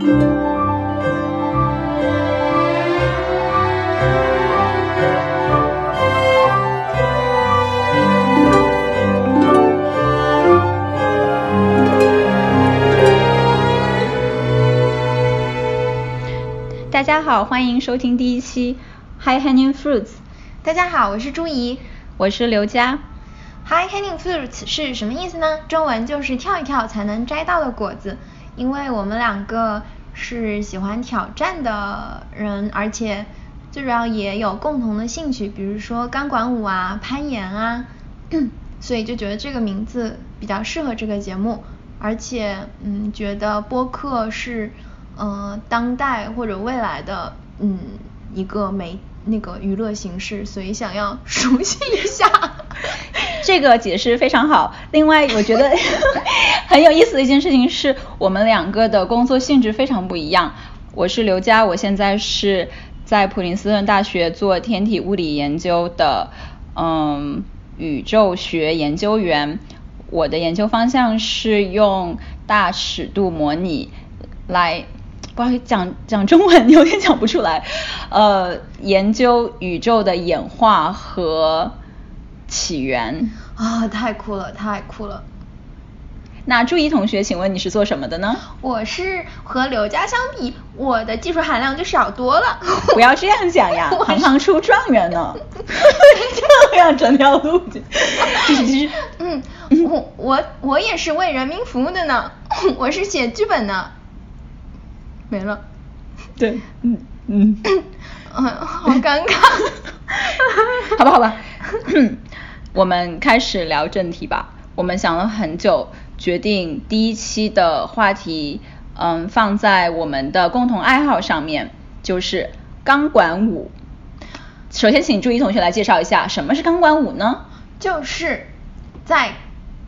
大家好，欢迎收听第一期 High Hanging Fruits。大家好，我是朱怡，我是刘佳。High Hanging Fruits 是什么意思呢？中文就是跳一跳才能摘到的果子。因为我们两个是喜欢挑战的人，而且最主要也有共同的兴趣，比如说钢管舞啊、攀岩啊，所以就觉得这个名字比较适合这个节目。而且，嗯，觉得播客是。嗯，当代或者未来的嗯一个媒那个娱乐形式，所以想要熟悉一下。这个解释非常好。另外，我觉得 很有意思的一件事情是我们两个的工作性质非常不一样。我是刘佳，我现在是在普林斯顿大学做天体物理研究的嗯宇宙学研究员。我的研究方向是用大尺度模拟来。不好意思，讲讲中文有点讲不出来。呃，研究宇宙的演化和起源。啊，太酷了，太酷了。那朱怡同学，请问你是做什么的呢？我是和刘佳相比，我的技术含量就少多了。不要这样讲呀，行行出状元呢。这样整条路径。嗯，我我我也是为人民服务的呢，我是写剧本的。没了，对，嗯嗯，嗯，好尴尬，好吧好吧，我们开始聊正题吧。我们想了很久，决定第一期的话题，嗯，放在我们的共同爱好上面，就是钢管舞。首先，请朱怡同学来介绍一下什么是钢管舞呢？就是在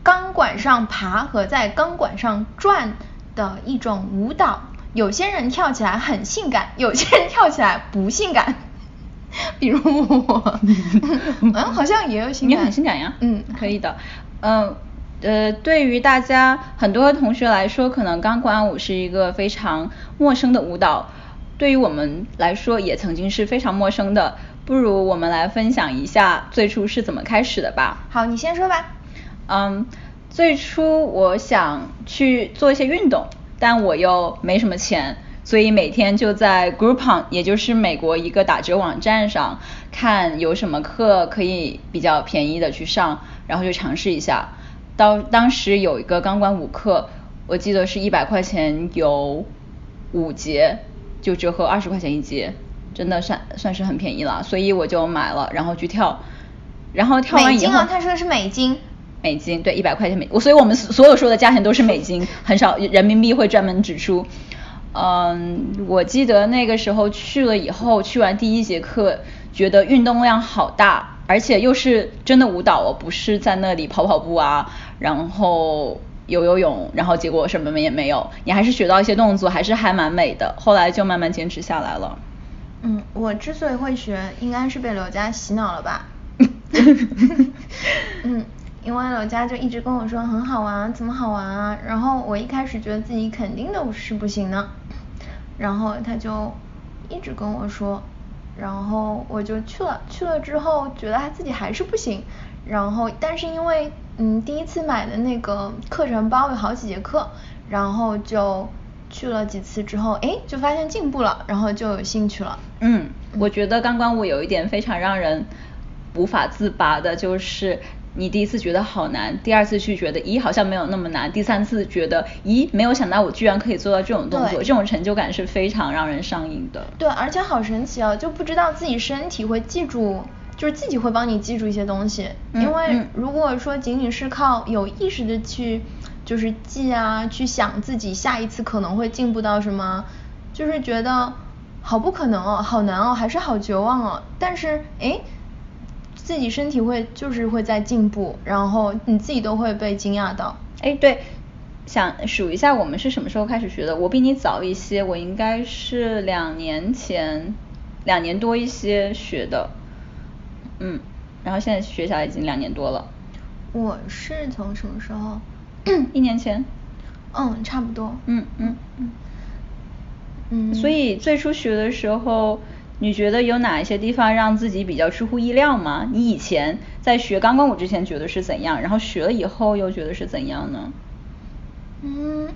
钢管上爬和在钢管上转的一种舞蹈。有些人跳起来很性感，有些人跳起来不性感，比如我，嗯，好像也有性感，你很性感呀，嗯，可以的，嗯，呃，对于大家很多同学来说，可能钢管舞是一个非常陌生的舞蹈，对于我们来说也曾经是非常陌生的，不如我们来分享一下最初是怎么开始的吧。好，你先说吧。嗯，最初我想去做一些运动。但我又没什么钱，所以每天就在 Groupon，也就是美国一个打折网站上看有什么课可以比较便宜的去上，然后就尝试一下。到当时有一个钢管舞课，我记得是一百块钱有五节，就折合二十块钱一节，真的算算是很便宜了，所以我就买了，然后去跳。然后跳完以后，美金啊，他说的是美金。美金对一百块钱美，我所以我们所有说的价钱都是美金，很少人民币会专门指出。嗯，我记得那个时候去了以后，去完第一节课，觉得运动量好大，而且又是真的舞蹈哦，不是在那里跑跑步啊，然后游游泳，然后结果什么也没有，你还是学到一些动作，还是还蛮美的。后来就慢慢坚持下来了。嗯，我之所以会学，应该是被刘佳洗脑了吧。嗯。因为刘佳就一直跟我说很好玩，怎么好玩啊？然后我一开始觉得自己肯定都是不行的，然后他就一直跟我说，然后我就去了，去了之后觉得他自己还是不行，然后但是因为嗯第一次买的那个课程包有好几节课，然后就去了几次之后，哎就发现进步了，然后就有兴趣了。嗯，我觉得钢管舞有一点非常让人无法自拔的就是。你第一次觉得好难，第二次去觉得咦好像没有那么难，第三次觉得咦没有想到我居然可以做到这种动作，这种成就感是非常让人上瘾的。对，而且好神奇哦，就不知道自己身体会记住，就是自己会帮你记住一些东西。因为如果说仅仅是靠有意识的去就是记啊，去想自己下一次可能会进步到什么，就是觉得好不可能哦，好难哦，还是好绝望哦。但是哎。自己身体会就是会在进步，然后你自己都会被惊讶到。哎，对，想数一下我们是什么时候开始学的？我比你早一些，我应该是两年前，两年多一些学的。嗯，然后现在学下来已经两年多了。我是从什么时候？一年前。嗯，差不多。嗯嗯嗯。嗯所以最初学的时候，你觉得有哪一些地方让自己比较出乎意料吗？你以前在学钢管舞之前觉得是怎样，然后学了以后又觉得是怎样呢？嗯，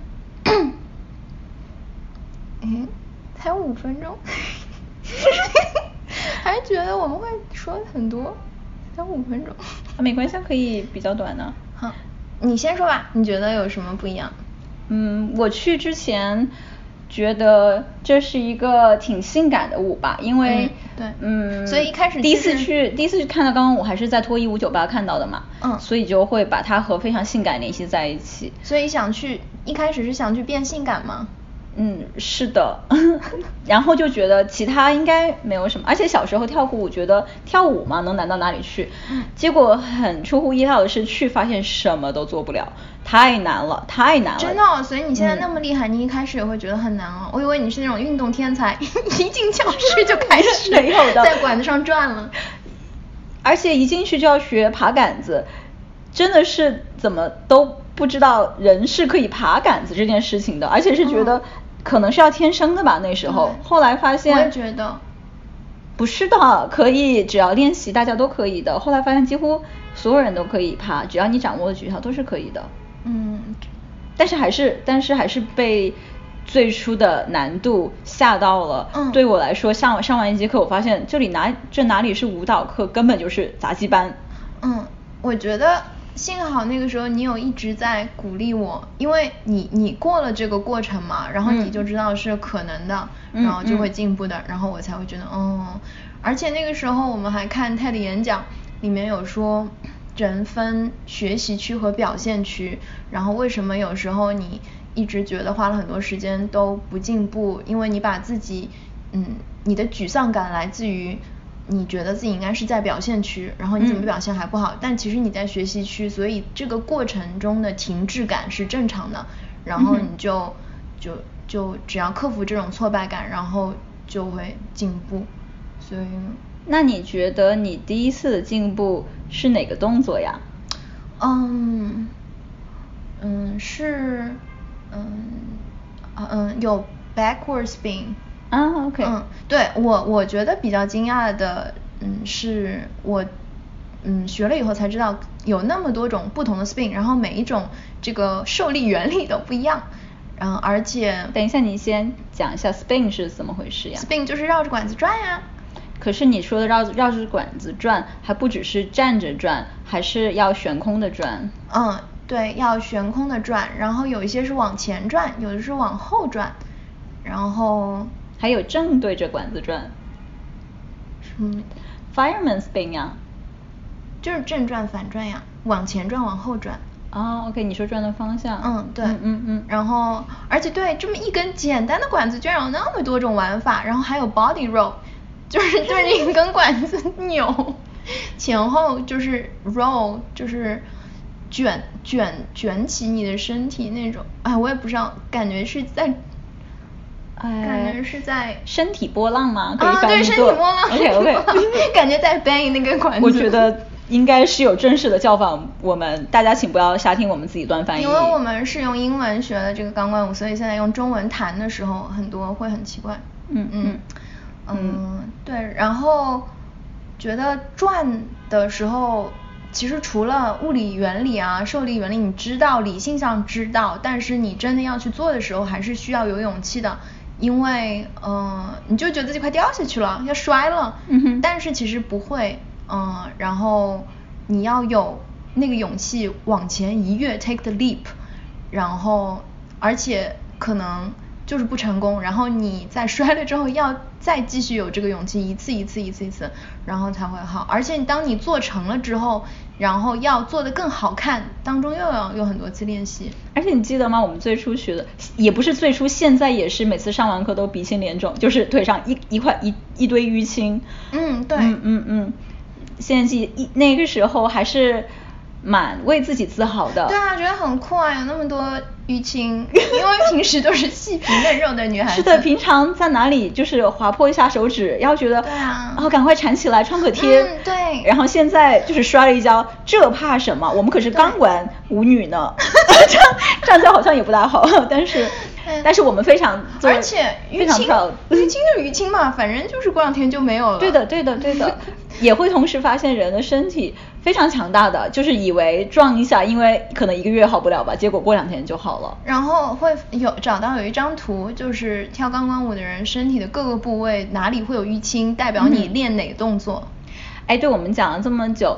诶，才五分钟，还觉得我们会说很多，才五分钟。啊，没关系，可以比较短的。好，你先说吧，你觉得有什么不一样？嗯，我去之前觉得这是一个挺性感的舞吧，因为嗯对。嗯，所以一开始第一次去第一次去看到钢管舞还是在脱衣舞酒吧看到的嘛，嗯。所以就会把它和非常性感联系在一起。所以想去，一开始是想去变性感吗？嗯，是的，然后就觉得其他应该没有什么，而且小时候跳过舞，觉得跳舞嘛能难到哪里去，嗯。结果很出乎意料的是去发现什么都做不了，太难了，太难了。真的哦、所以你现在嗯那么厉害，你一开始也会觉得很难哦。我以为你是那种运动天才，一进教室就开始 没有的在管子上转了。而且一进去就要学爬杆子，真的是怎么都不知道人是可以爬杆子这件事情的，而且是觉得嗯可能是要天生的吧，那时候对。后来发现，我也觉得，不是的，可以，只要练习，大家都可以的。后来发现几乎所有人都可以爬，只要你掌握的诀窍都是可以的。嗯，但是还是，但是还是被最初的难度吓到了。嗯对我来说，上上完一节课，我发现这里哪这哪里是舞蹈课，根本就是杂技班。嗯，我觉得幸好那个时候你有一直在鼓励我，因为你你过了这个过程嘛，然后你嗯就知道是可能的，嗯然后就会嗯进步的，然后我才会觉得哦，而且那个时候我们还看 TED 演讲，里面有说人分学习区和表现区，然后为什么有时候你一直觉得花了很多时间都不进步，因为你把自己嗯你的沮丧感来自于。你觉得自己应该是在表现区，然后你怎么嗯表现还不好，但其实你在学习区，所以这个过程中的停滞感是正常的，然后你就就就只要克服这种挫败感，然后就会进步，所以那你觉得你第一次的进步是哪个动作呀？嗯嗯是嗯啊嗯有 backward spin。啊，OK，嗯，对我我觉得比较惊讶的，嗯，是我嗯学了以后才知道有那么多种不同的 spin，然后每一种这个受力原理都不一样，然后而且等一下，你先讲一下 spin 是怎么回事呀？spin 就是绕着管子转呀。可是你说的绕绕着管子转，还不只是站着转，还是要悬空的转。嗯，对，要悬空的转，然后有一些是往前转，有的是往后转，然后还有正对着管子转嗯，，fireman spin 呀。就是正转反转呀，往前转往后转。哦，OK，你说转的方向。嗯，对，嗯嗯嗯。然后，而且对这么一根简单的管子，居然有那么多种玩法，然后还有 body roll，就是就是你一根管子扭，前后就是 roll，就是卷卷卷起你的身体那种，哎，我也不知道，感觉是在。感觉是在身体波浪吗？可以啊，对，身体波浪 OK OK，感觉在 bang 那个管子。我觉得应该是有正式的叫法，我们大家请不要瞎听我们自己乱翻译。因为我们是用英文学的这个钢管舞，所以现在用中文弹的时候，很多会很奇怪。嗯嗯嗯嗯，对，然后觉得转的时候，其实除了物理原理啊、受力原理，你知道，理性上知道，但是你真的要去做的时候，还是需要有勇气的。因为，嗯、你就觉得自己快掉下去了，要摔了，但是其实不会，嗯、然后你要有那个勇气往前一跃，take the leap，然后而且可能就是不成功，然后你在 摔了之后要再继续有这个勇气，一次一次一次一次，然后才会好。而且当你做成了之后，然后要做的更好看，当中又要有很多次练习。而且你记得吗？我们最初学的也不是最初，现在也是每次上完课都鼻青脸肿，就是腿上一一块一一堆淤青。嗯对嗯嗯嗯，现在记一那个时候还是蛮为自己自豪的。对啊，觉得很酷啊，有那么多淤青，因为平时都是细皮嫩肉的女孩子。是的，平常在哪里就是划破一下手指，要觉得对啊哦赶快缠起来创可贴。嗯对然后现在就是摔了一跤，这怕什么？我们可是钢管舞女呢，这样这样讲好像也不大好，但是但是我们非常而且淤青淤青就淤青嘛，反正就是过两天就没有了。对的，对的，对的，也会同时发现人的身体非常强大的，就是以为撞一下，因为可能一个月好不了吧，结果过两天就好了。然后会有找到有一张图，就是跳钢管舞的人身体的各个部位哪里会有淤青，代表你练哪个动作。哎，对我们讲了这么久。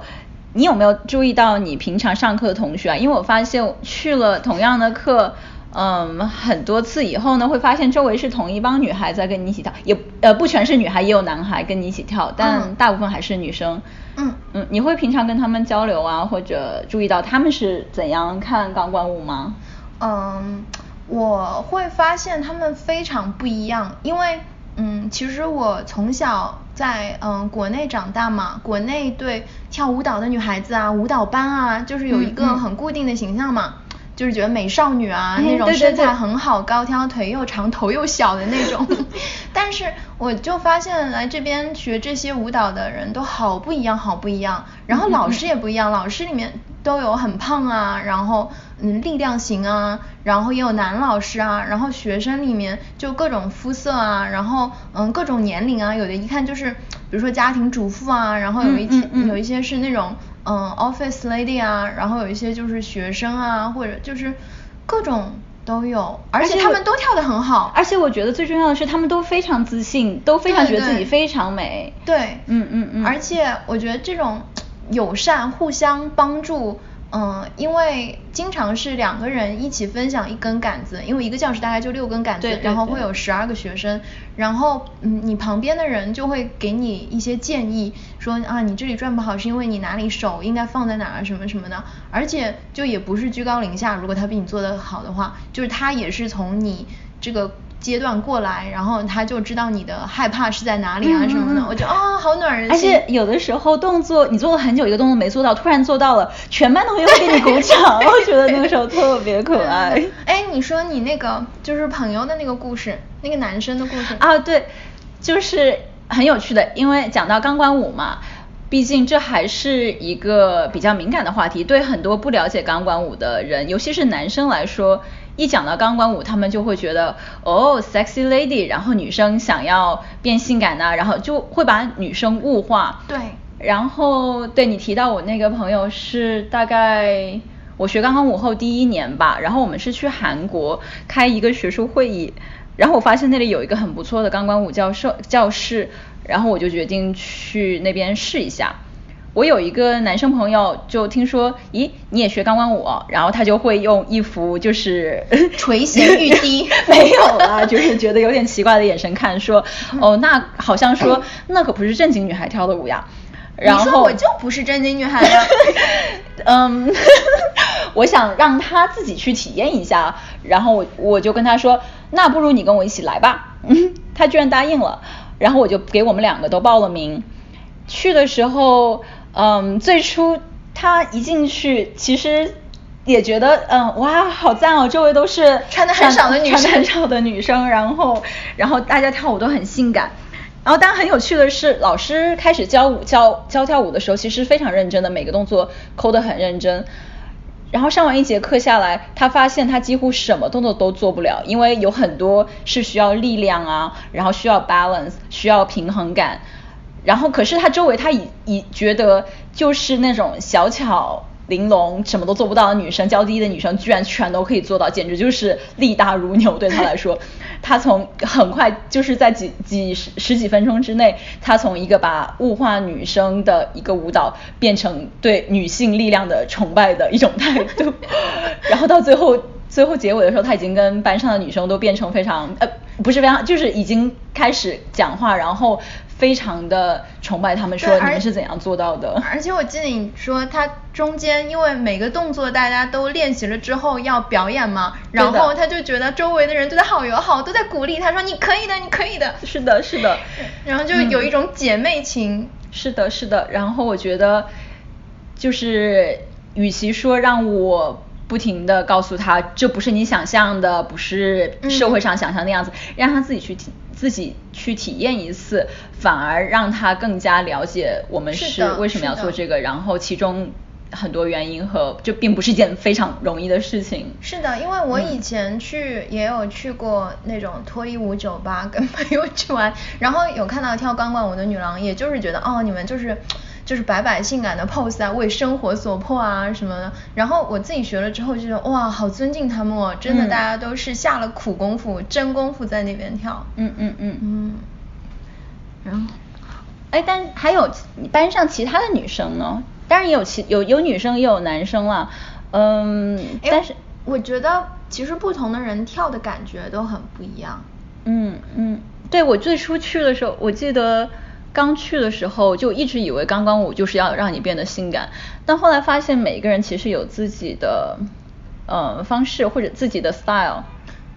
你有没有注意到你平常上课的同学啊？因为我发现去了同样的课，嗯，很多次以后呢，会发现周围是同一帮女孩在跟你一起跳，也呃不全是女孩，也有男孩跟你一起跳，但大部分还是女生。嗯嗯，你会平常跟他们交流啊，或者注意到他们是怎样看钢管舞吗？嗯，我会发现他们非常不一样，因为。嗯，其实我从小在嗯国内长大嘛，国内对跳舞蹈的女孩子啊，舞蹈班啊，就是有一个很固定的形象嘛，就是觉得美少女啊，那种身材很好，高挑，腿又长，头又小的那种。但是我就发现来这边学这些舞蹈的人都好不一样，好不一样，然后老师也不一样，老师里面都有很胖啊，然后。嗯，力量型啊，然后也有男老师啊，然后学生里面就各种肤色啊，然后嗯各种年龄啊，有的一看就是，比如说家庭主妇啊，然后有一些有一些是那种嗯 office lady 啊，然后有一些就是学生啊，或者就是各种都有，而且他们都跳得很好，而且我觉得最重要的是他们都非常自信，都非常觉得自己非常美，对，嗯嗯嗯，而且我觉得这种友善、互相帮助。嗯，因为经常是两个人一起分享一根杆子，因为一个教室大概就六根杆子，然后会有十二个学生，然后嗯，你旁边的人就会给你一些建议，说啊你这里转不好是因为你哪里手应该放在哪儿什么什么的，而且就也不是居高临下，如果他比你做得好的话，就是他也是从你这个。阶段过来，然后他就知道你的害怕是在哪里啊什么的，我觉得啊好暖人心。而且有的时候动作你做了很久一个动作没做到，突然做到了，全班同学会给你鼓掌，我觉得那个时候特别可爱。哎，你说你那个就是朋友的那个故事，那个男生的故事啊，对，就是很有趣的，因为讲到钢管舞嘛，毕竟这还是一个比较敏感的话题，对很多不了解钢管舞的人，尤其是男生来说。一讲到钢管舞，他们就会觉得哦，sexy lady，然后女生想要变性感呐，然后就会把女生物化。对。然后对你提到我那个朋友是大概我学钢管舞后第一年吧，然后我们是去韩国开一个学术会议，然后我发现那里有一个很不错的钢管舞教授教室，然后我就决定去那边试一下。我有一个男生朋友，就听说，咦，你也学钢管舞，然后他就会用一副就是 垂涎欲滴，没有啊，就是觉得有点奇怪的眼神看，说，哦，那好像说 那可不是正经女孩跳的舞呀。然后我就不是正经女孩呀。嗯，我想让他自己去体验一下，然后我我就跟他说，那不如你跟我一起来吧。嗯，他居然答应了，然后我就给我们两个都报了名。去的时候。嗯，最初他一进去，其实也觉得，嗯，哇，好赞哦，周围都是穿的很少的女生，很少的女生，然后，然后大家跳舞都很性感，然后，但很有趣的是，老师开始教舞教教跳舞的时候，其实非常认真的，每个动作抠得很认真，然后上完一节课下来，他发现他几乎什么动作都做不了，因为有很多是需要力量啊，然后需要 balance，需要平衡感。然后，可是他周围，他已已觉得就是那种小巧玲珑、什么都做不到的女生，娇滴滴的女生，居然全都可以做到，简直就是力大如牛。对他来说，他从很快就是在几几十十几分钟之内，他从一个把物化女生的一个舞蹈，变成对女性力量的崇拜的一种态度。然后到最后，最后结尾的时候，他已经跟班上的女生都变成非常呃，不是非常，就是已经开始讲话，然后。非常的崇拜他们，说你们是怎样做到的？而且我记得你说他中间，因为每个动作大家都练习了之后要表演嘛，然后他就觉得周围的人对他好友好，都在鼓励他说你可以的，你可以的。是的，是的。然后就有一种姐妹情。是的，是的。然后我觉得，就是与其说让我不停的告诉他这不是你想象的，不是社会上想象的样子，让他自己去听。自己去体验一次，反而让他更加了解我们是为什么要做这个，然后其中很多原因和就并不是一件非常容易的事情。是的，因为我以前去也有去过那种脱衣舞酒吧，跟朋友去玩，然后有看到跳钢管舞的女郎，也就是觉得哦，你们就是就是摆摆性感的 pose 啊，为生活所迫啊什么的。然后我自己学了之后就觉得哇，好尊敬他们哦，真的大家都是下了苦功夫、真功夫在那边跳。嗯嗯嗯嗯。然后，哎，但还有班上其他的女生呢？当然也有其有有女生也有男生了，嗯，但是我觉得其实不同的人跳的感觉都很不一样。嗯嗯，对我最初去的时候，我记得刚去的时候就一直以为钢管舞就是要让你变得性感，但后来发现每一个人其实有自己的呃方式或者自己的 style。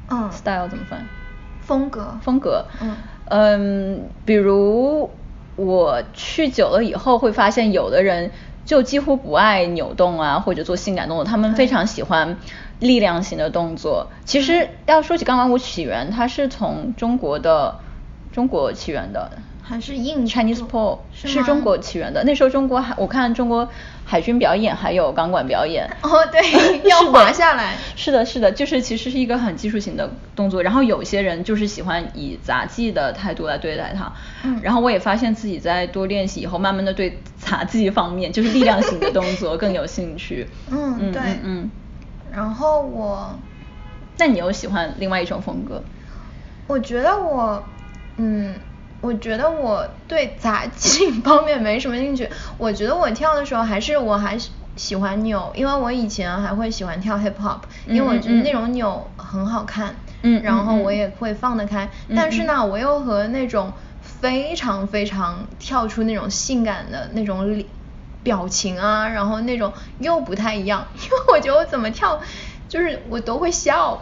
嗯。style 怎么翻？风格。风格。嗯。嗯，比如我去久了以后，会发现有的人就几乎不爱扭动啊，或者做性感动作，他们非常喜欢力量型的动作。其实要说起钢管舞起源，它是从中国的中国起源的。还是印 Chinese pole 是中国起源的。那时候中国海，我看中国海军表演还有钢管表演。哦，对，要滑下来。是的，是的，就是其实是一个很技术型的动作。然后有些人就是喜欢以杂技的态度来对待它。嗯。然后我也发现自己在多练习以后，慢慢的对杂技方面，就是力量型的动作 更有兴趣。嗯，对，嗯。然后我，那你又喜欢另外一种风格？我觉得我，嗯。我觉得我对杂技方面没什么兴趣。我觉得我跳的时候还是我还是喜欢扭，因为我以前还会喜欢跳 hip hop，因为我觉得那种扭很好看。嗯。然后我也会放得开。但是呢，我又和那种非常非常跳出那种性感的那种表情啊，然后那种又不太一样，因为我觉得我怎么跳，就是我都会笑。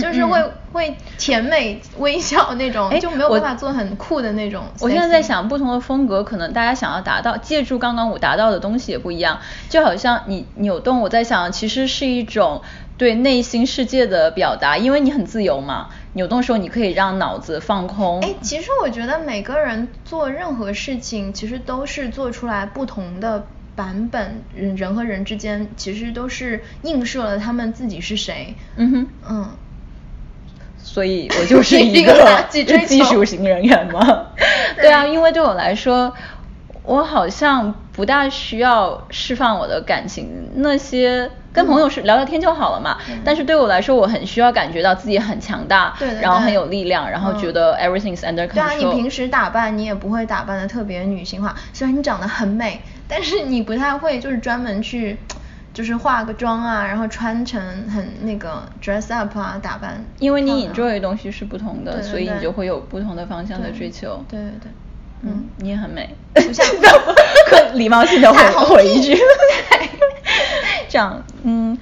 就是会会甜美微笑那种，就没有办法做很酷的那种。我现在在想，不同的风格可能大家想要达到借助刚刚我达到的东西也不一样。就好像你扭动，我在想，其实是一种对内心世界的表达，因为你很自由嘛。扭动的时候，你可以让脑子放空。哎，其实我觉得每个人做任何事情，其实都是做出来不同的。版本人人和人之间其实都是映射了他们自己是谁。嗯哼，嗯，所以我就是一个技术型人员吗？对啊，因为对我来说，我好像不大需要释放我的感情，那些跟朋友是聊聊天就好了嘛。但是对我来说，我很需要感觉到自己很强大，然后很有力量，然后觉得 everything is under control。对啊，你平时打扮你也不会打扮的特别女性化，虽然你长得很美。但是你不太会，就是专门去，就是化个妆啊，然后穿成很那个 dress up 啊，打扮。因为你 enjoy 的东西是不同的，所以你就会有不同的方向的追求。对对对，嗯，你也很美。不像，礼貌性的回 回一句。这样，嗯，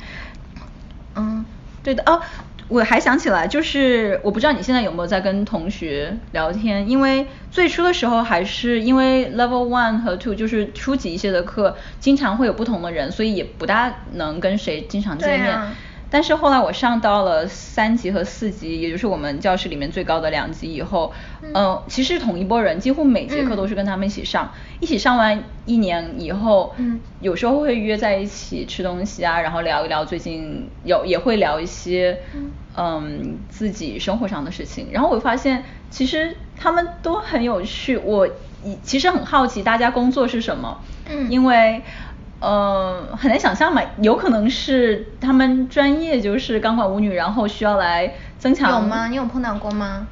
嗯，对的哦。我还想起来，就是我不知道你现在有没有在跟同学聊天，因为最初的时候还是因为 level one 和 two 就是初级一些的课，经常会有不同的人，所以也不大能跟谁经常见面。但是后来我上到了三级和四级，也就是我们教室里面最高的两级以后，嗯，其实同一波人，几乎每节课都是跟他们一起上，一起上完一年以后，嗯，有时候会约在一起吃东西啊，然后聊一聊最近有也会聊一些，嗯，自己生活上的事情，然后我发现其实他们都很有趣，我其实很好奇大家工作是什么，嗯，因为。呃，很难想象嘛，有可能是他们专业就是钢管舞女，然后需要来增强。有吗？你有碰到过吗？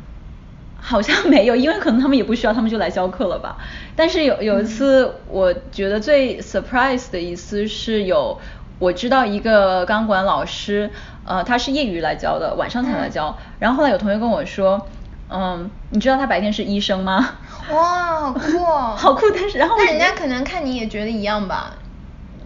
好像没有，因为可能他们也不需要，他们就来教课了吧。但是有有一次，我觉得最 surprise 的一次是有我知道一个钢管老师，呃，他是业余来教的，晚上才来教。然后后来有同学跟我说，嗯，你知道他白天是医生吗？哇，好酷哦！好酷，但是然后那人家可能看你也觉得一样吧。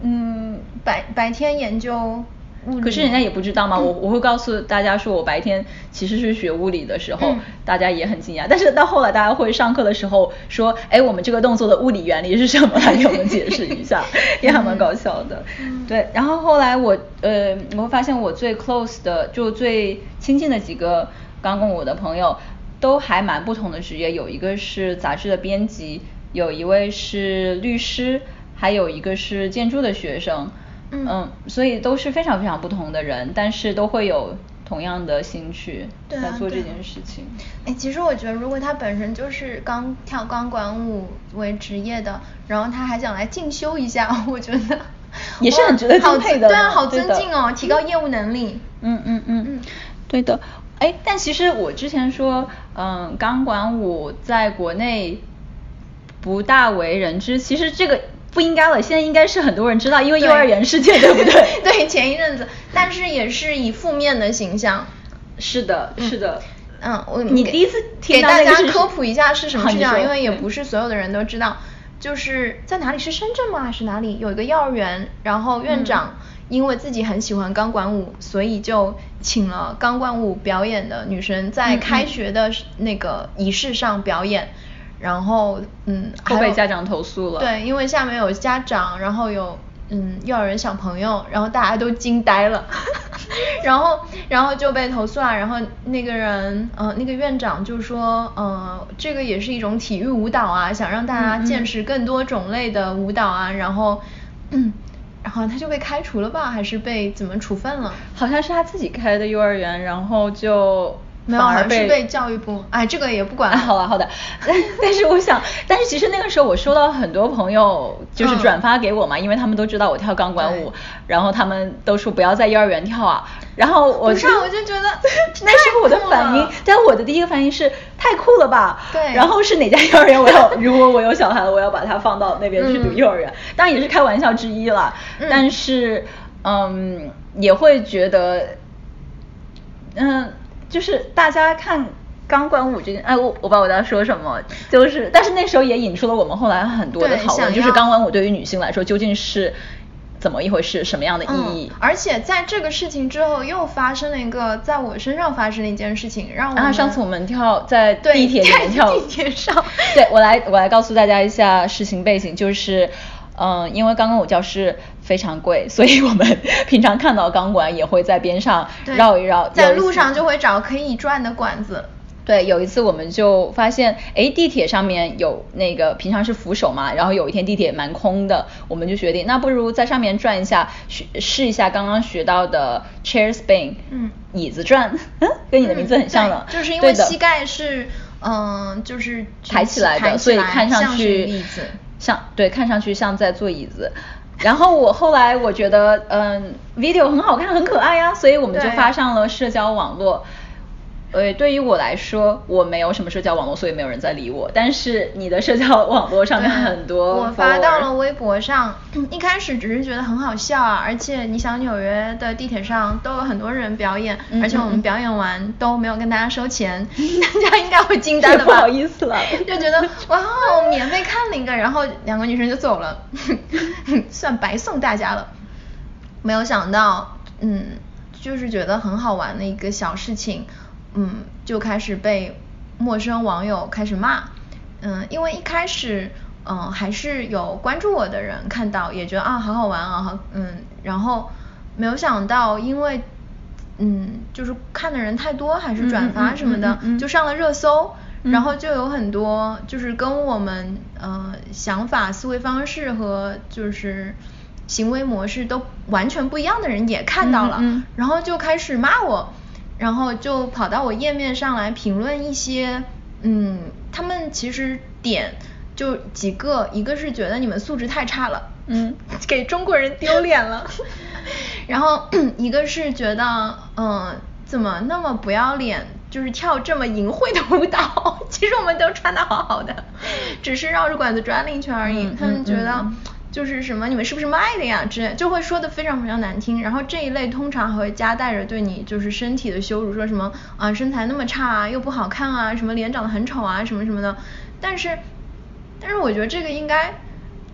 嗯，白白天研究物理，可是人家也不知道嘛。我我会告诉大家说我白天其实是学物理的时候，大家也很惊讶。但是到后来大家会上课的时候说，哎，我们这个动作的物理原理是什么？来给我们解释一下，也还蛮搞笑的。对，然后后来我呃，我会发现我最 close 的就最亲近的几个刚跟我的朋友，都还蛮不同的职业。有一个是杂志的编辑，有一位是律师。还有一个是建筑的学生，嗯所以都是非常非常不同的人，但是都会有同样的兴趣对啊来做这件事情。哎，其实我觉得，如果他本身就是刚跳钢管舞为职业的，然后他还想来进修一下，我觉得也是很值得好敬佩的对啊，好尊敬哦，提高业务能力。嗯嗯嗯嗯对的。哎，但其实我之前说，嗯，钢管舞在国内不大为人知，其实这个不应该了，现在应该是很多人知道，因为幼儿园事件，对不对？对，前一阵子，但是也是以负面的形象。是的，是的。嗯，我你第一次听给大家科普一下是什么事情因为也不是所有的人都知道。就是在哪里？是深圳吗？还是哪里？有一个幼儿园，然后院长嗯因为自己很喜欢钢管舞，所以就请了钢管舞表演的女生在开学的那个仪式上表演。然后，嗯，还被家长投诉了对，因为下面有家长，然后有嗯幼儿园小朋友，然后大家都惊呆了，然后然后就被投诉了，然后那个人呃那个院长就说呃这个也是一种体育舞蹈啊，想让大家嗯嗯见识更多种类的舞蹈啊，然后嗯 然后他就被开除了吧，还是被怎么处分了？好像是他自己开的幼儿园，然后就没有，反而是被教育部，哎，这个也不管。好了好的，但但是我想，但是其实那个时候我收到很多朋友就是嗯。转发给我嘛，因为他们都知道我跳钢管舞，然后他们都说不要在幼儿园跳啊，然后我不我就觉得 那是我的反应，但我的第一个反应是太酷了吧，对。然后是哪家幼儿园我要如果我有小孩了，我要把他放到那边去读嗯幼儿园，当然也是开玩笑之一了，嗯。但是嗯也会觉得嗯，就是大家看钢管舞这件，哎，我我不知道我在说什么，就是，但是那时候也引出了我们后来很多的讨论，就是钢管舞对于女性来说究竟是怎么一回事，什么样的意义嗯？。而且在这个事情之后，又发生了一个在我身上发生的一件事情，让我然后上次我们跳在地铁里面跳，地铁上 对我来我来告诉大家一下事情背景，就是。嗯，因为钢管舞教室非常贵，所以我们平常看到钢管也会在边上绕一绕。在路上就会找可以转的管子。对，有一次我们就发现，哎，地铁上面有那个平常是扶手嘛，然后有一天地铁蛮空的，我们就决定，那不如在上面转一下，学试一下刚刚学到的 chair spin，嗯椅子转，嗯，跟你的名字很像了，对就是因为膝盖是嗯，就是抬起来的，所以看上去。像对，看上去像在坐椅子。然后我后来我觉得，嗯，video 很好看，很可爱呀，所以我们就发上了社交网络。呃，对于我来说，我没有什么社交网络，所以没有人在理我。但是你的社交网络上面很多，我发到了微博上。一开始只是觉得很好笑啊，而且你想纽约的地铁上都有很多人表演，嗯而且我们表演完都没有跟大家收钱，大家应该会惊呆的吧？不好意思了 就觉得哇，哦免费看了一个，然后两个女生就走了，算白送大家了。没有想到，嗯，就是觉得很好玩的一个小事情，嗯，就开始被陌生网友开始骂，嗯，因为一开始，嗯，还是有关注我的人看到，也觉得啊，好好玩啊，好，嗯，然后没有想到，因为，嗯，就是看的人太多，还是转发什么的，嗯嗯。嗯嗯嗯就上了热搜。嗯然后就有很多就是跟我们呃想法、思维方式和就是行为模式都完全不一样的人也看到了，嗯嗯嗯。然后就开始骂我，然后就跑到我页面上来评论一些，嗯，他们其实点就几个，一个是觉得你们素质太差了，嗯，给中国人丢脸了，然后一个是觉得，嗯，怎么那么不要脸，就是跳这么淫秽的舞蹈，其实我们都穿的好好的，只是绕着管子转了一圈而已，嗯他们觉得。嗯嗯就是什么你们是不是卖的呀之类，就会说的非常非常难听。然后这一类通常还会夹带着对你就是身体的羞辱，说什么啊身材那么差啊，又不好看啊，什么脸长得很丑啊，什么什么的。但是，但是我觉得这个应该，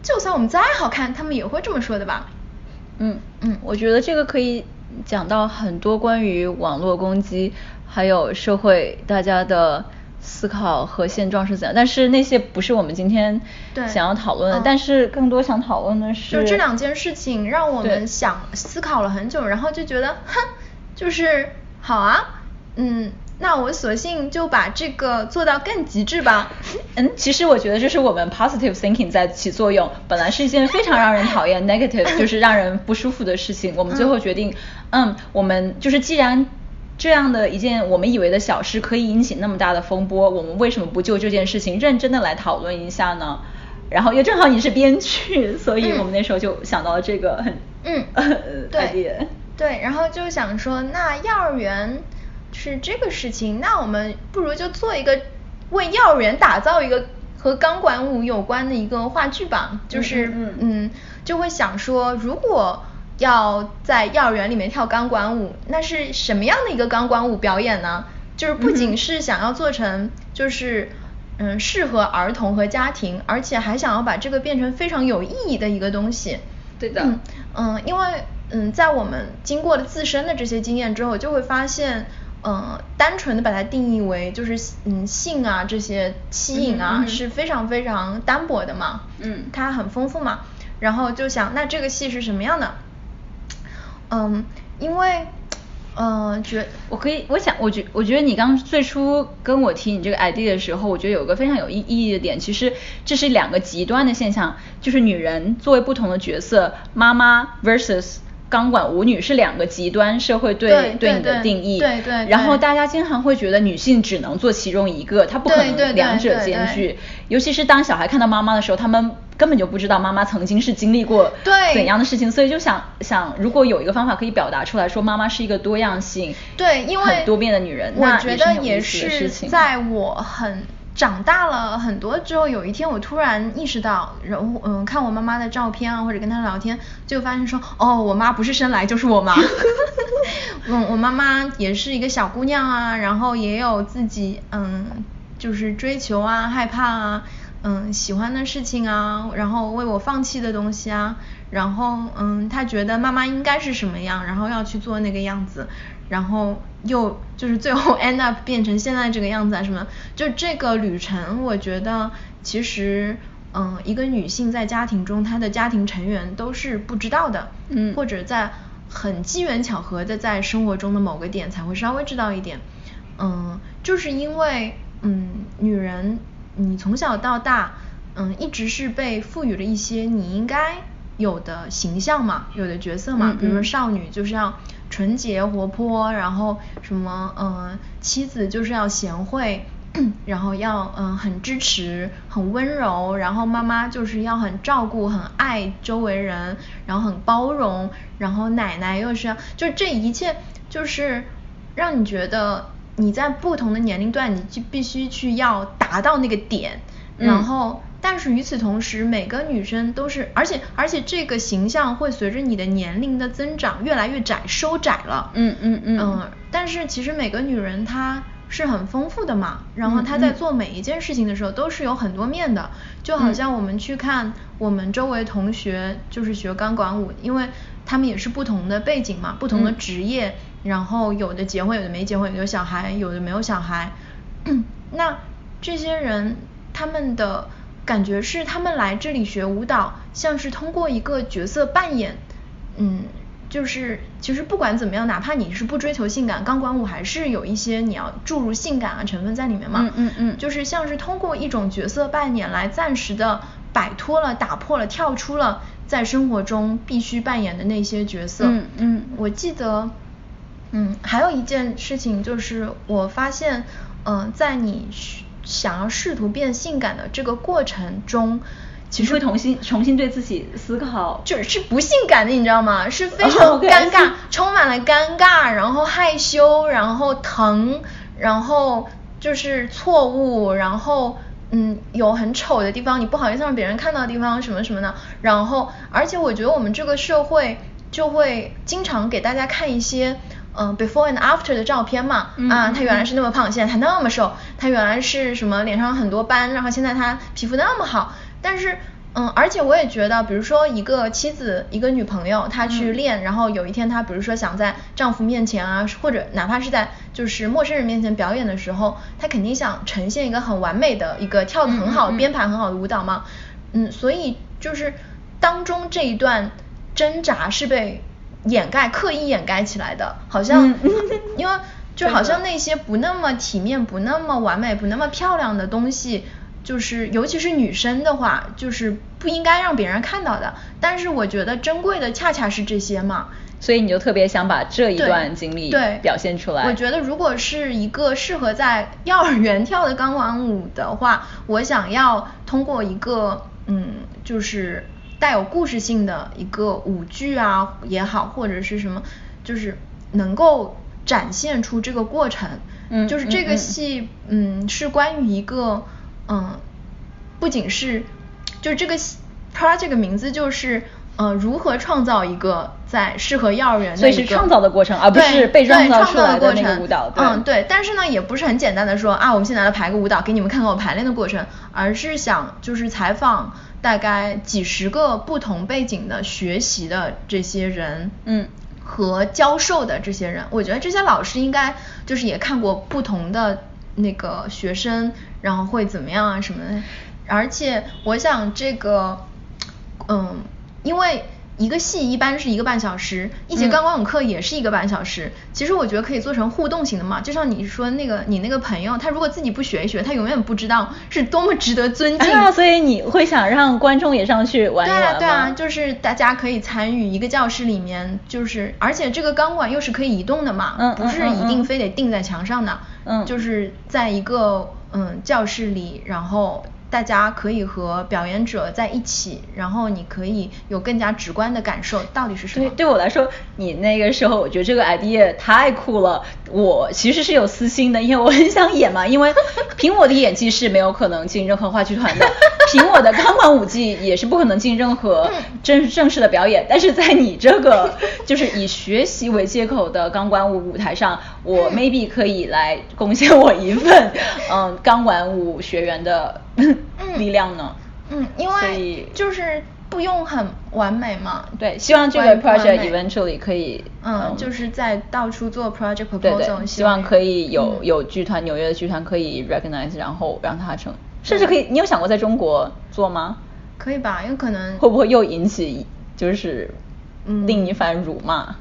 就算我们再好看，他们也会这么说的吧？嗯嗯我觉得这个可以讲到很多关于网络攻击，还有社会大家的思考和现状是怎样，但是那些不是我们今天想要讨论的，嗯但是更多想讨论的是，就这两件事情让我们想思考了很久，然后就觉得，哼，就是好啊，嗯，那我索性就把这个做到更极致吧。嗯，其实我觉得这是我们 positive thinking 在起作用。本来是一件非常让人讨厌 negative，就是让人不舒服的事情。我们最后决定，嗯，我们就是既然这样的一件我们以为的小事可以引起那么大的风波，我们为什么不就这件事情认真的来讨论一下呢？然后又正好你是编剧，所以我们那时候就想到了这个很嗯 idea。对，然后就想说，那幼儿园是这个事情，那我们不如就做一个为幼儿园打造一个和钢管舞有关的一个话剧吧。就是嗯，就会想说，如果要在幼儿园里面跳钢管舞，那是什么样的一个钢管舞表演呢？就是不仅是想要做成，就是嗯适合儿童和家庭，而且还想要把这个变成非常有意义的一个东西。对的。嗯嗯，因为。嗯，在我们经过了自身的这些经验之后，就会发现，嗯，单纯的把它定义为就是嗯性啊这些吸引啊是非常非常单薄的嘛，嗯，它很丰富嘛，然后就想那这个戏是什么样的？嗯，因为。嗯，觉我可以，我想，我觉我觉得你刚最初跟我提你这个 idea 的时候，我觉得有个非常有意意义的点，其实这是两个极端的现象，就是女人作为不同的角色，妈妈 versus。钢管舞女是两个极端社会对对你的定义，对对。然后大家经常会觉得女性只能做其中一个，她不可能两者兼具。尤其是当小孩看到妈妈的时候，他们根本就不知道妈妈曾经是经历过怎样的事情，所以就想想，如果有一个方法可以表达出来说妈妈是一个多样性、对，因为很多变的女人，我觉得也是在我很。长大了很多之后，有一天我突然意识到，然后嗯，看我妈妈的照片啊，或者跟她聊天，就发现说，哦，我妈不是生来就是我妈。嗯，我妈妈也是一个小姑娘啊，然后也有自己嗯，就是追求啊、害怕啊、嗯喜欢的事情啊，然后为我放弃的东西啊，然后嗯，他觉得妈妈应该是什么样，然后要去做那个样子。然后又就是最后 end up 变成现在这个样子啊什么？就这个旅程，我觉得其实，嗯，一个女性在家庭中，她的家庭成员都是不知道的，嗯，或者在很机缘巧合的在生活中的某个点才会稍微知道一点，嗯，就是因为，嗯，女人你从小到大，嗯，一直是被赋予了一些你应该有的形象嘛，有的角色嘛，比如说少女就是要。纯洁活泼，然后什么嗯，妻子就是要贤惠，然后要嗯很支持，很温柔，然后妈妈就是要很照顾，很爱周围人，然后很包容，然后奶奶又是要，就这一切就是让你觉得你在不同的年龄段，你就必须去要达到那个点，然后。但是与此同时，每个女生都是，而且而且这个形象会随着你的年龄的增长越来越窄，收窄了。嗯嗯嗯。嗯，但是其实每个女人她是很丰富的嘛，然后她在做每一件事情的时候都是有很多面的，就好像我们去看我们周围同学就是学钢管舞，因为他们也是不同的背景嘛，不同的职业，然后有的结婚，有的没结婚，有的小孩，有的没有小孩。那这些人他们的。感觉是他们来这里学舞蹈，像是通过一个角色扮演，嗯，就是其实不管怎么样，哪怕你是不追求性感，钢管舞还是有一些你要注入性感啊成分在里面嘛，嗯嗯嗯，就是像是通过一种角色扮演来暂时的摆脱了、打破了、跳出了在生活中必须扮演的那些角色，嗯嗯，我记得，嗯，还有一件事情就是我发现，嗯，在你。想要试图变性感的这个过程中，其实会重新重新对自己思考，就是不性感的，你知道吗？是非常尴尬，充满了尴尬，然后害羞，然后疼，然后就是错误，然后嗯有很丑的地方，你不好意思让别人看到的地方什么什么的，然后而且我觉得我们这个社会就会经常给大家看一些。嗯，before and after 的照片嘛，啊，他原来是那么胖，现在他那么瘦，他原来是什么脸上很多斑，然后现在他皮肤那么好，但是，嗯，而且我也觉得，比如说一个妻子，一个女朋友，她去练，然后有一天她比如说想在丈夫面前啊，或者哪怕是在就是陌生人面前表演的时候，她肯定想呈现一个很完美的一个跳的很好、编排很好的舞蹈嘛，嗯，所以就是当中这一段挣扎是被。掩盖刻意掩盖起来的，好像，因为 就好像那些不那么体面、不那么完美、不那么漂亮的东西，就是尤其是女生的话，就是不应该让别人看到的。但是我觉得珍贵的恰恰是这些嘛。所以你就特别想把这一段经历对表现出来。我觉得如果是一个适合在幼儿园跳的钢管舞的话，我想要通过一个嗯，就是带有故事性的一个舞剧啊也好，或者是什么，就是能够展现出这个过程。嗯就是这个戏，嗯，是关于一个嗯，不仅是就是这个戏 project 名字就是呃如何创造一个在适合幼儿园的所以是创造的过程而不对是被对创造创造出来的舞蹈对。嗯对，但是呢也不是很简单的说啊我们现在来排个舞蹈给你们看看我排练的过程，而是想就是采访大概几十个不同背景的学习的这些人，嗯。和教授的这些人，我觉得这些老师应该就是也看过不同的那个学生，然后会怎么样啊什么的。而且我想这个，嗯，因为一个戏一般是一个半小时，一节嗯钢管舞课也是一个半小时。其实我觉得可以做成互动型的嘛，就像你说那个你那个朋友，他如果自己不学一学，他永远不知道是多么值得尊敬。啊，所以你会想让观众也上去玩一对啊，对啊，就是大家可以参与一个教室里面，就是而且这个钢管又是可以移动的嘛，嗯不是一定非得定在墙上的，嗯就是在一个嗯教室里，然后大家可以和表演者在一起，然后你可以有更加直观的感受到底是什么对，。对我来说，你那个时候我觉得这个 idea 太酷了。我其实是有私心的，因为我很想演嘛。因为 凭我的演技是没有可能进任何话剧团的，凭我的钢管舞技也是不可能进任何正正式的表演。但是在你这个就是以学习为借口的钢管舞舞台上，我 maybe 可以来贡献我一份嗯钢管舞学员的力量呢。嗯，因为就是不用很完美嘛。对，希望这个 project eventually 可以嗯，就是在到处做 project proposal，对，希望可以有、嗯有剧团，纽约的剧团可以 recognize，然后让它成，甚至可以，你有想过在中国做吗？可以吧？有可能会不会又引起就是嗯另一番辱骂？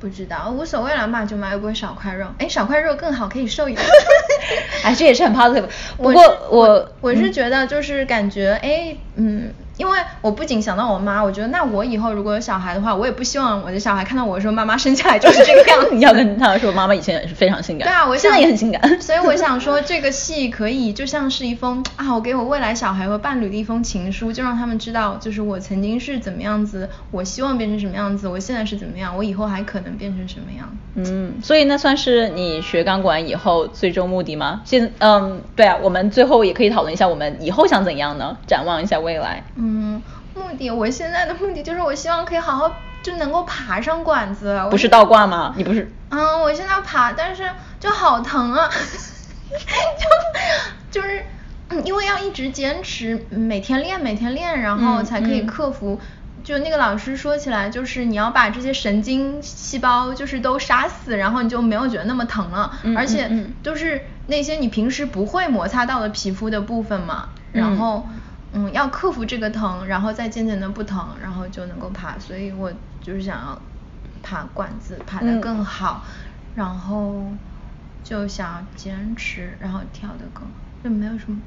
不知道，无所谓了骂，就买不会少块肉。哎，少块肉更好，可以瘦一点。哎，这也是很 positive。不我过我我是觉得就是感觉哎嗯，因为我不仅想到我妈，我觉得那我以后如果有小孩的话，我也不希望我的小孩看到我说妈妈生下来就是这个样子。你要跟他说，妈妈以前也是非常性感，对啊，我现在也很性感。所以我想说，这个戏可以就像是一封啊，我给我未来小孩和伴侣的一封情书，就让他们知道，就是我曾经是怎么样子，我希望变成什么样子，我现在是怎么样，我以后还可能变成什么样。嗯，所以那算是你学钢管以后最终目的吗？现嗯，对啊，我们最后也可以讨论一下，我们以后想怎样呢？展望一下未来。嗯，目的我现在的目的就是我希望可以好好就能够爬上管子。不是倒挂吗？你不是？嗯，我现在爬，但是就好疼啊，就就是。嗯，因为要一直坚持，每天练，每天练，然后嗯才可以嗯克服。就那个老师说起来，就是你要把这些神经细胞就是都杀死，然后你就没有觉得那么疼了。嗯而且嗯嗯就是那些你平时不会摩擦到的皮肤的部分嘛，然嗯后嗯要克服这个疼，然后再渐渐的不疼，然后就能够爬。所以我就是想要爬管子，爬得更好，然后就想要坚持，然后跳得更好，就没有什么。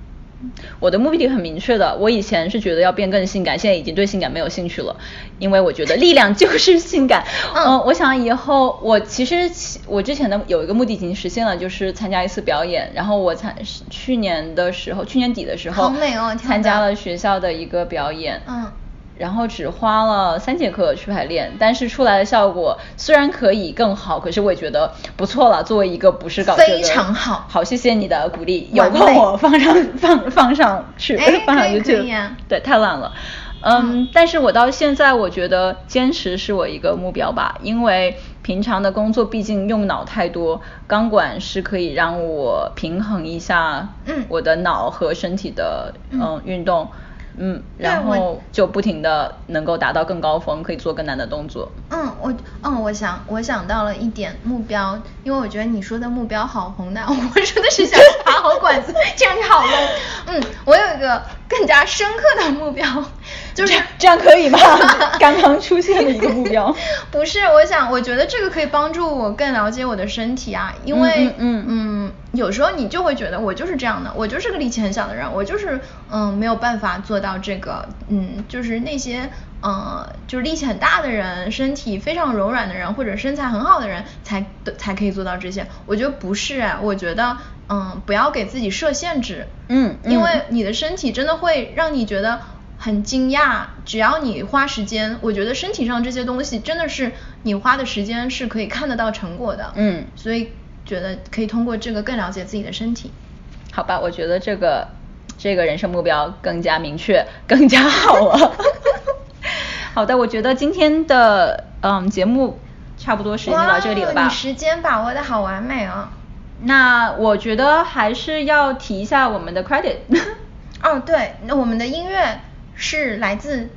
我的目的很明确的，我以前是觉得要变更性感，现在已经对性感没有兴趣了，因为我觉得力量就是性感。嗯 嗯，我想以后我其实我之前的有一个目的已经实现了，就是参加一次表演，然后我参去年的时候，去年底的时候，好美哦参加了学校的一个表演。嗯然后只花了三节课去排练，但是出来的效果虽然可以更好，可是我也觉得不错了。作为一个不是搞这个非常好好，谢谢你的鼓励，有空我放上放放上去，哎放上可以可 YouTube，以啊对，太烂了。嗯，但是我到现在我觉得坚持是我一个目标吧，因为平常的工作毕竟用脑太多，钢管是可以让我平衡一下嗯我的脑和身体的嗯嗯运动。嗯，然后就不停的能够达到更高峰，可以做更难的动作。嗯，我嗯，我想我想到了一点目标，因为我觉得你说的目标好宏大，我说的是想爬好管子，这样就好 low。嗯，我有一个更加深刻的目标，就是这样可以吗？刚刚出现的一个目标。不是，我想，我觉得这个可以帮助我更了解我的身体啊，因为嗯嗯嗯，有时候你就会觉得我就是这样的，我就是个力气很小的人，我就是嗯没有办法做到这个，嗯，就是那些呃就是力气很大的人，身体非常柔软的人，或者身材很好的人才才可以做到这些。我觉得不是啊，我觉得嗯不要给自己设限制，嗯嗯因为你的身体真的会让你觉得很惊讶。只要你花时间，我觉得身体上这些东西真的是你花的时间是可以看得到成果的。嗯所以觉得可以通过这个更了解自己的身体。好吧，我觉得这个这个人生目标更加明确，更加好了。好的，我觉得今天的嗯节目差不多时间就到这里了吧哇你？时间把握的好完美哦。那我觉得还是要提一下我们的 credit。哦，对，那我们的音乐是来自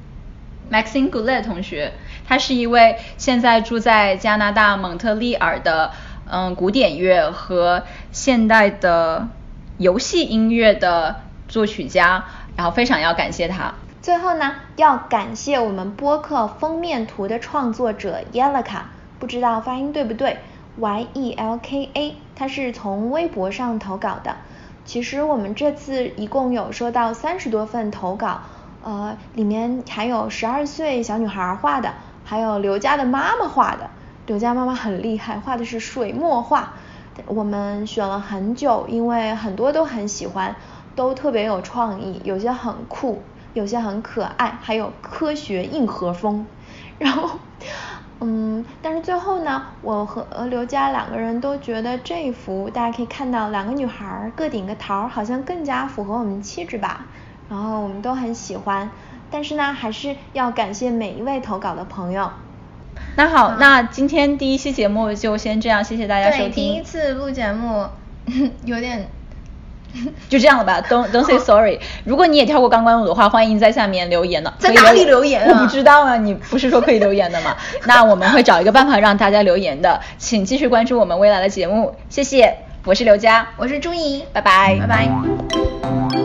Maxine Goulet 同学，他是一位现在住在加拿大蒙特利尔的嗯古典乐和现代的游戏音乐的作曲家，然后非常要感谢他。最后呢，要感谢我们播客封面图的创作者 Yelka，不知道发音对不对，Y E L K A，他是从微博上投稿的。其实我们这次一共有收到三十多份投稿，呃，里面还有十二岁小女孩画的，还有刘佳的妈妈画的。刘佳妈妈很厉害，画的是水墨画。我们选了很久，因为很多都很喜欢，都特别有创意，有些很酷，有些很可爱，还有科学硬核风。然后，嗯，但是最后呢，我和刘佳两个人都觉得这一幅大家可以看到，两个女孩儿各顶个桃儿，好像更加符合我们气质吧。然后我们都很喜欢，但是呢，还是要感谢每一位投稿的朋友。那好，那今天第一期节目就先这样，谢谢大家收听，第一，次录节目有点 就这样了吧，Don't Don't say sorry。如果你也跳过钢管舞的话，欢迎在下面留言呢。在哪里留言啊我不知道啊，你不是说可以留言的吗？那我们会找一个办法让大家留言的，请继续关注我们未来的节目，谢谢，我是刘佳，我是朱怡，拜拜，拜拜。